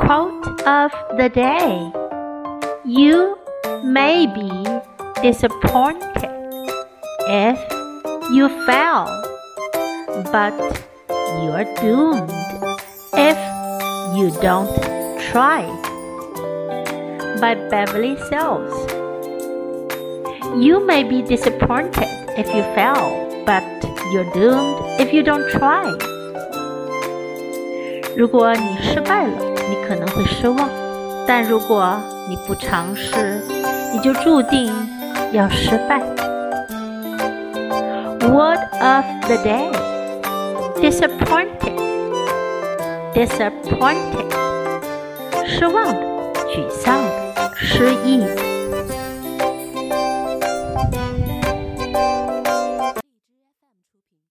Quote of the day You may be disappointed if you fail, but you're doomed if you don't try. By Beverly Sills. You may be disappointed if you fail, but you're doomed if you don't try. 如果你失败了，你可能会失望；但如果你不尝试，你就注定要失败。Word of the day: disappointed. Disappointed. 失望的、沮丧的、失意。